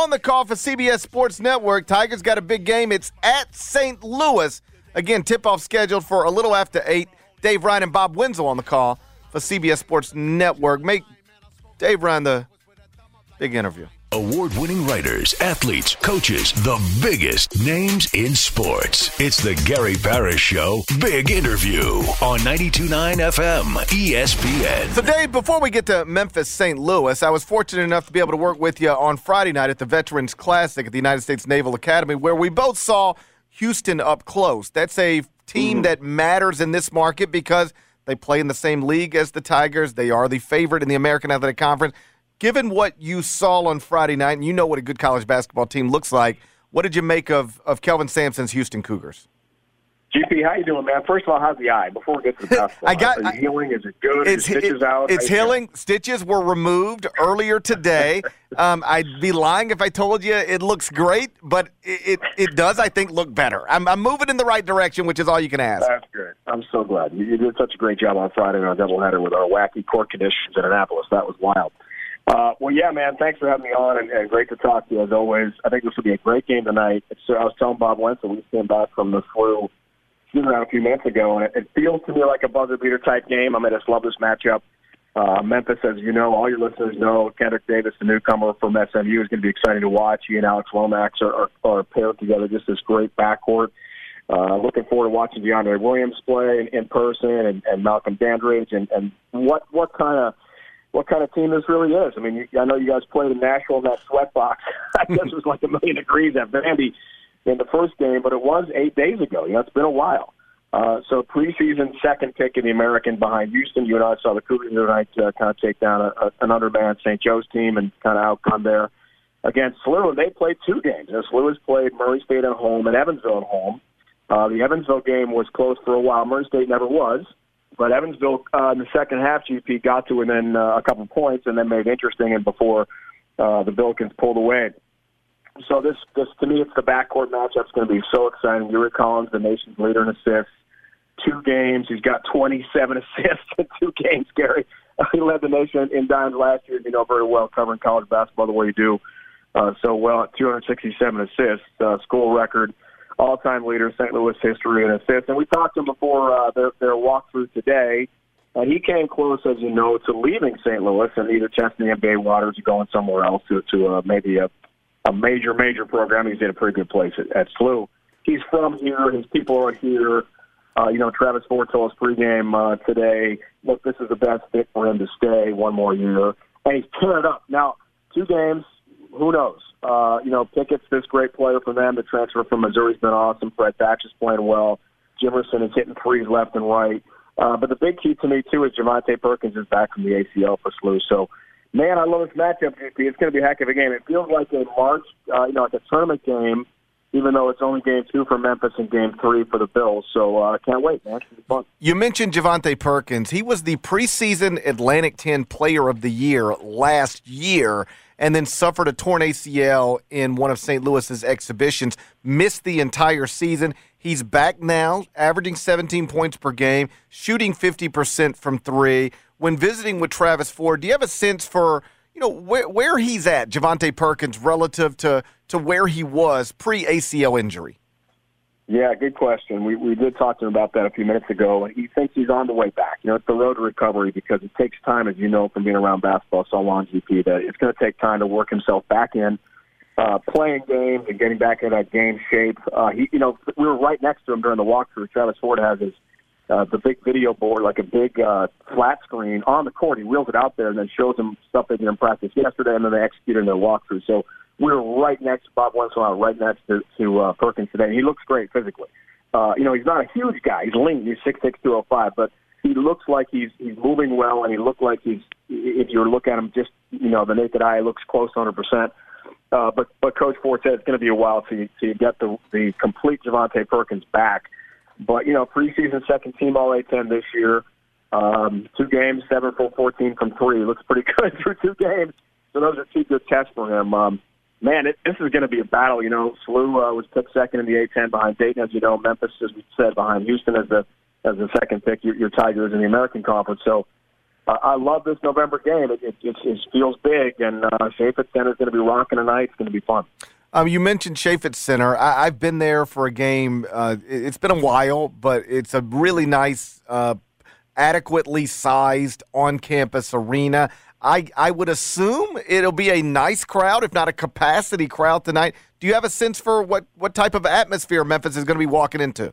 On the call for CBS Sports Network, Tigers got a big game. It's at St. Louis. Again, tip-off scheduled for a little after 8. Dave Ryan and Bob Wenzel on the call for CBS Sports Network. Make Dave Ryan the big interview. Award winning writers, athletes, coaches, the biggest names in sports. It's the Gary Parrish Show Big Interview on 929 FM ESPN. So, Dave, before we get to Memphis St. Louis, I was fortunate enough to be able to work with you on Friday night at the Veterans Classic at the United States Naval Academy, where we both saw Houston up close. That's a team that matters in this market because they play in the same league as the Tigers. They are the favorite in the American Athletic Conference. Given what you saw on Friday night, and you know what a good college basketball team looks like, what did you make of, of Kelvin Sampson's Houston Cougars? GP, how you doing, man? First of all, how's the eye? Before we get to the basketball, I got- healing? Is it good? It's, stitches it- out? it's healing. Stitches were removed earlier today. um, I'd be lying if I told you it looks great, but it, it, it does, I think, look better. I'm, I'm moving in the right direction, which is all you can ask. That's good. I'm so glad. You, you did such a great job on Friday our doubleheader with our wacky court conditions in Annapolis. That was wild. Uh, well, yeah, man. Thanks for having me on, and, and great to talk to you as always. I think this will be a great game tonight. So I was telling Bob Wenzel we came back from the flu shoot around a few minutes ago, and it, it feels to me like a buzzer beater type game. I mean, just love this matchup. Uh, Memphis, as you know, all your listeners know, Kendrick Davis, the newcomer from SMU, is going to be exciting to watch. He and Alex Lomax are, are, are paired together, just this great backcourt. Uh, looking forward to watching DeAndre Williams play in, in person and, and Malcolm Dandridge and, and what what kind of what kind of team this really is. I mean, you, I know you guys played in Nashville in that sweat box. I guess it was like a million degrees at Vandy in the first game, but it was eight days ago. You know, it's been a while. Uh, so preseason second pick in the American behind Houston. You and I saw the Cougars tonight uh, kind of take down a, a, an undermanned St. Joe's team and kind of outcome there against SLU. And they played two games. You know, SLU has played Murray State at home and Evansville at home. Uh, the Evansville game was close for a while. Murray State never was. But Evansville uh, in the second half, GP got to within uh, a couple points and then made it interesting. And before uh, the Billikens pulled away, so this, this to me, it's the backcourt matchup. It's going to be so exciting. Yuri Collins, the nation's leader in assists, two games. He's got 27 assists in two games. Gary, he led the nation in dimes last year. You know very well covering college basketball the way you do uh, so well at 267 assists, uh, school record, all-time leader, in St. Louis history in assists. And we talked to him before uh, their, their walkthrough today. And he came close, as you know, to leaving St. Louis and either testing the NBA waters or going somewhere else to, to uh, maybe a, a major, major program. He's in a pretty good place at, at SLU. He's from here. His people are here. Uh, you know, Travis Ford told us pregame uh, today, look, this is the best fit for him to stay one more year. And he's tearing it up. Now, two games, who knows? Uh, you know, Pickett's this great player for them. The transfer from Missouri's been awesome. Fred Thatch is playing well. Jimerson is hitting threes left and right. Uh, but the big key to me, too, is Javonte Perkins is back from the ACL for SLU. So, man, I love this matchup. It's going to be a heck of a game. It feels like a March, uh, you know, like a tournament game, even though it's only game two for Memphis and game three for the Bills. So I uh, can't wait, man. You mentioned Javonte Perkins. He was the preseason Atlantic 10 Player of the Year last year and then suffered a torn ACL in one of St. Louis's exhibitions, missed the entire season. He's back now, averaging 17 points per game, shooting 50% from three. When visiting with Travis Ford, do you have a sense for you know where, where he's at, Javonte Perkins, relative to to where he was pre ACL injury? Yeah, good question. We we did talk to him about that a few minutes ago, and he thinks he's on the way back. You know, it's the road to recovery because it takes time, as you know from being around basketball so long, GP, that it's going to take time to work himself back in. uh, playing games and getting back in that game shape. Uh, he, you know, we were right next to him during the walkthrough. Travis Ford has his uh, the big video board, like a big uh, flat screen on the court. He wheels it out there and then shows him stuff they did in practice yesterday, and then they execute in their walkthrough. So we were right next to Bob Wenzel, right next to, to uh, Perkins today. He looks great physically. Uh, you know, he's not a huge guy. He's lean. He's six six two oh five, but he looks like he's he's moving well, and he looked like he's. If you look at him, just you know, the naked eye looks close 100 percent. Uh, but but Coach Ford said it's going to be a while to to get the the complete Javonte Perkins back. But you know, preseason second team All A10 this year. Um, two games, seven for 14 from three. Looks pretty good through two games. So those are two good tests for him. Um, man, it, this is going to be a battle. You know, SLU uh, was picked second in the A10 behind Dayton, as you know. Memphis, as we said, behind Houston as the as the second pick. Your, your Tigers in the American Conference. So uh, I love this November game. It, it, it, it feels big, and uh, Chaifetz Center is going to be rocking tonight. It's going to be fun. Um, you mentioned Chaifetz Center. I, have been there for a game. Uh, it's been a while, but it's a really nice, uh, adequately sized on-campus arena. I, I would assume it'll be a nice crowd, if not a capacity crowd tonight. Do you have a sense for what, what type of atmosphere Memphis is going to be walking into?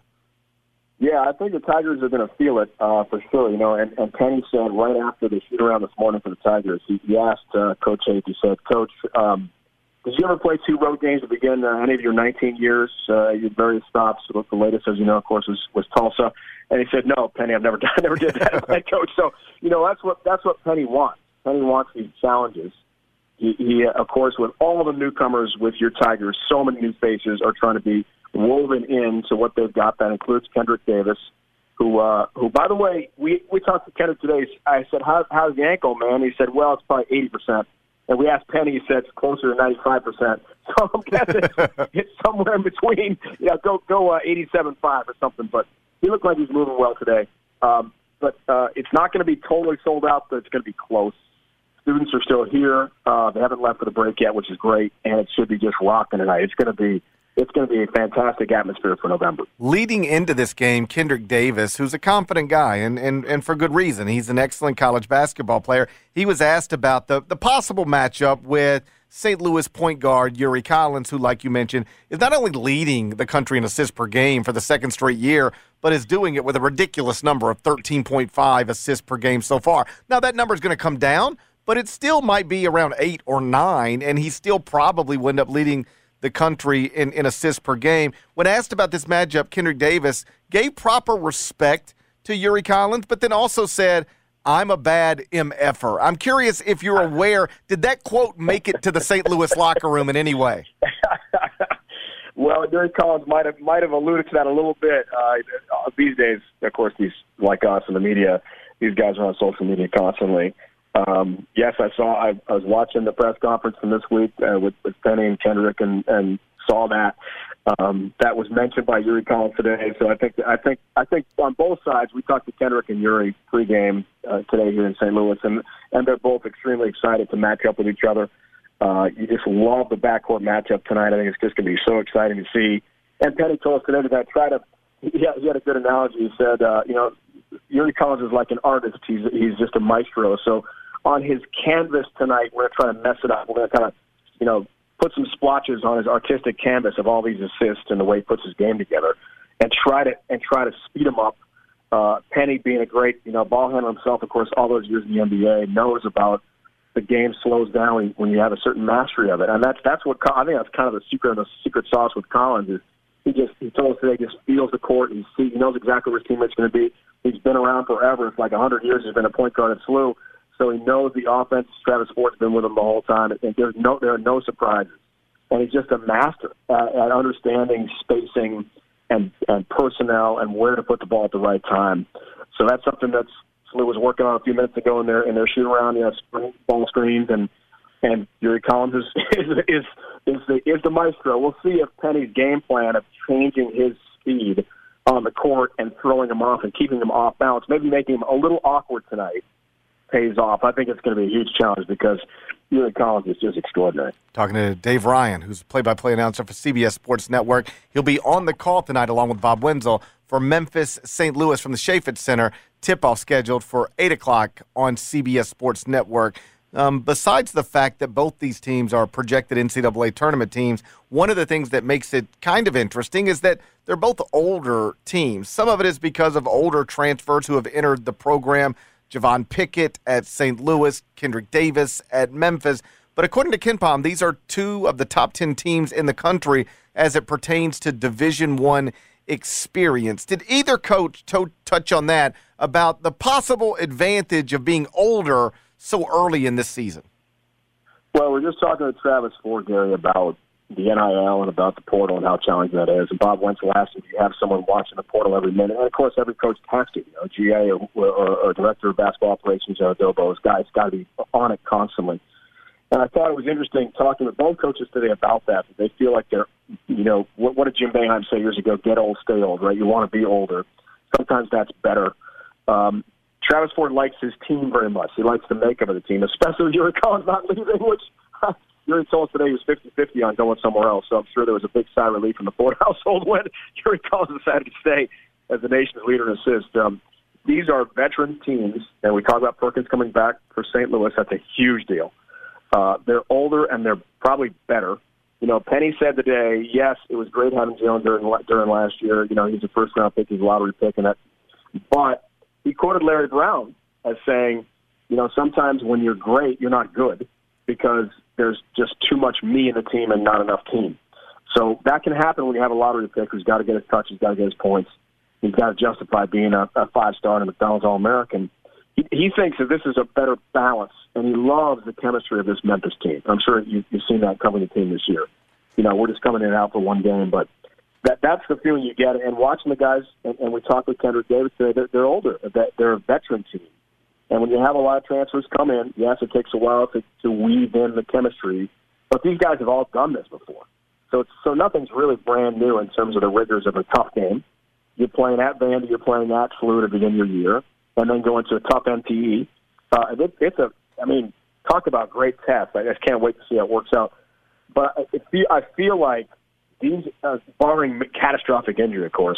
Yeah, I think the Tigers are going to feel it uh, for sure. You know, and, and Penny said right after the shoot around this morning for the Tigers, he, he asked uh, Coach Hayes. He said, "Coach, um, did you ever play two road games to begin uh, any of your 19 years? Uh, your various stops. The latest, as you know, of course, was was Tulsa." And he said, "No, Penny, I've never done, I never did that, head coach." So, you know, that's what that's what Penny wants. Penny wants these challenges. He, he, of course, with all the newcomers with your Tigers, so many new faces are trying to be woven into what they've got. That includes Kendrick Davis, who, uh, who, by the way, we we talked to Kendrick today. I said, How, "How's the ankle, man?" He said, "Well, it's probably eighty percent." And we asked Penny, he said it's closer to ninety five percent. So I'm guessing it's somewhere in between. Yeah, go go uh, eighty seven five or something. But he looked like he's moving well today. Um, but uh, it's not going to be totally sold out, but it's going to be close. Students are still here. Uh, they haven't left for the break yet, which is great, and it should be just rocking tonight. It's going to be it's going to be a fantastic atmosphere for November. Leading into this game, Kendrick Davis, who's a confident guy, and, and, and for good reason. He's an excellent college basketball player. He was asked about the, the possible matchup with St. Louis point guard Yuri Collins, who, like you mentioned, is not only leading the country in assists per game for the second straight year, but is doing it with a ridiculous number of 13.5 assists per game so far. Now, that number is going to come down, but it still might be around eight or nine, and he still probably will end up leading – the country in, in assists per game. When asked about this matchup, Kendrick Davis gave proper respect to Yuri Collins, but then also said, I'm a bad MFer. I'm curious if you're aware, did that quote make it to the St. Louis locker room in any way? well, Yuri Collins might have might have alluded to that a little bit. Uh, these days, of course, these like us in the media, these guys are on social media constantly. Um, yes, I saw. I, I was watching the press conference from this week uh, with, with Penny and Kendrick, and, and saw that. Um, that was mentioned by Yuri Collins today. So I think I think I think on both sides, we talked to Kendrick and Yuri pregame uh, today here in St. Louis, and and they're both extremely excited to match up with each other. Uh, you just love the backcourt matchup tonight. I think it's just going to be so exciting to see. And Penny told us today that I try to. Had, he had a good analogy. He said, uh, you know, Yuri Collins is like an artist. He's he's just a maestro. So on his canvas tonight. We're going to mess it up. We're going to kind of, you know, put some splotches on his artistic canvas of all these assists and the way he puts his game together, and try to and try to speed him up. Uh, Penny being a great, you know, ball handler himself, of course, all those years in the NBA, knows about the game slows down when you have a certain mastery of it, and that's that's what I think that's kind of the secret of the secret sauce with Collins is he just he told us today just feels the court and he, he knows exactly where his teammate's going to be. He's been around forever. It's like a hundred years. He's been a point guard at SLU so he knows the offense. Travis Ford's been with him the whole time, and there's no there are no surprises. And he's just a master at, at understanding spacing and and personnel and where to put the ball at the right time. So that's something that's SLU was working on a few minutes ago in their in their shoot around, you know, ball screens and and Yuri Collins is is is is the is the maestro. We'll see if Penny's game plan of changing his speed on the court and throwing him off and keeping him off balance, maybe making him a little awkward tonight pays off. I think it's going to be a huge challenge because Yuri Collins is just extraordinary. Talking to Dave Ryan, who's play-by-play announcer for CBS Sports Network. He'll be on the call tonight along with Bob Wenzel for Memphis St. Louis from the Chaifetz Center. Tip-off scheduled for 8 o'clock on CBS Sports Network. Um, besides the fact that both these teams are projected NCAA tournament teams, one of the things that makes it kind of interesting is that they're both older teams. Some of it is because of older transfers who have entered the program. Javon Pickett at St. Louis, Kendrick Davis at Memphis. But according to KenPom, these are two of the top 10 teams in the country as it pertains to Division One experience. Did either coach to- touch on that about the possible advantage of being older so early in this season? Well, we're just talking to Travis Ford, Gary, about the NIL and about the portal and how challenging that is. And Bob Wenzel asked if you have someone watching the portal every minute. And of course, every coach has to. You know, GA or, or, or director of basketball operations or Adobo, guys got to be on it constantly. And I thought it was interesting talking with both coaches today about that. that they feel like they're, you know, what, what did Jim Boeheim say years ago? Get old, stay old, right? You want to be older. Sometimes that's better. Um, Travis Ford likes his team very much. He likes the makeup of the team, especially Yuri Collins not leaving, which Yuri told us today he was 50-50 on going somewhere else. So I'm sure there was a big sigh of relief from the Ford household when Yuri Collins decided to stay as the nation's leader in assists. Um, these are veteran teams, and we talk about Perkins coming back for St. Louis. That's a huge deal. Uh, they're older and they're probably better. You know, Penny said today, yes, it was great having Jalen Duren during last year. You know, he's a first round pick, he's a lottery pick, and that. But he quoted Larry Brown as saying, you know, sometimes when you're great, you're not good because there's just too much me in the team and not enough team. So that can happen when you have a lottery pick who's got to get his touches, got to get his points. He's got to justify being a, a five star and a McDonald's All American he, he thinks that this is a better balance, and he loves the chemistry of this Memphis team. I'm sure you, you've seen that covering the team this year. You know, we're just coming in and out for one game, but that that's the feeling you get. And watching the guys, and, and we talked with Kendrick Davis today, they're, they're older. They're a veteran team. And when you have a lot of transfers come in, yes, it takes a while to, to weave in the chemistry, but these guys have all done this before. So it's, so nothing's really brand new in terms of the rigors of a tough game. You're playing at Vandy, you're playing at SLU to begin your year and then go into a tough MTE. Uh, it, it's a, I mean, talk about great test. I just can't wait to see how it works out. But it feel, I feel like these, uh, barring catastrophic injury, of course,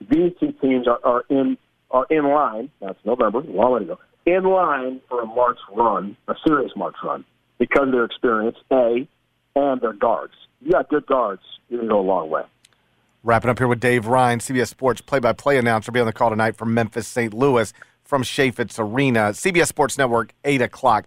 these two teams are, are in are in line. That's November, long way to go. In line for a March run, a serious March run, because of their experience, a, and their guards. You got good guards, you can go a long way. Wrapping up here with Dave Ryan, CBS Sports play-by-play announcer, be on the call tonight from Memphis, St. Louis from Chaifetz Arena. CBS Sports Network, 8 o'clock.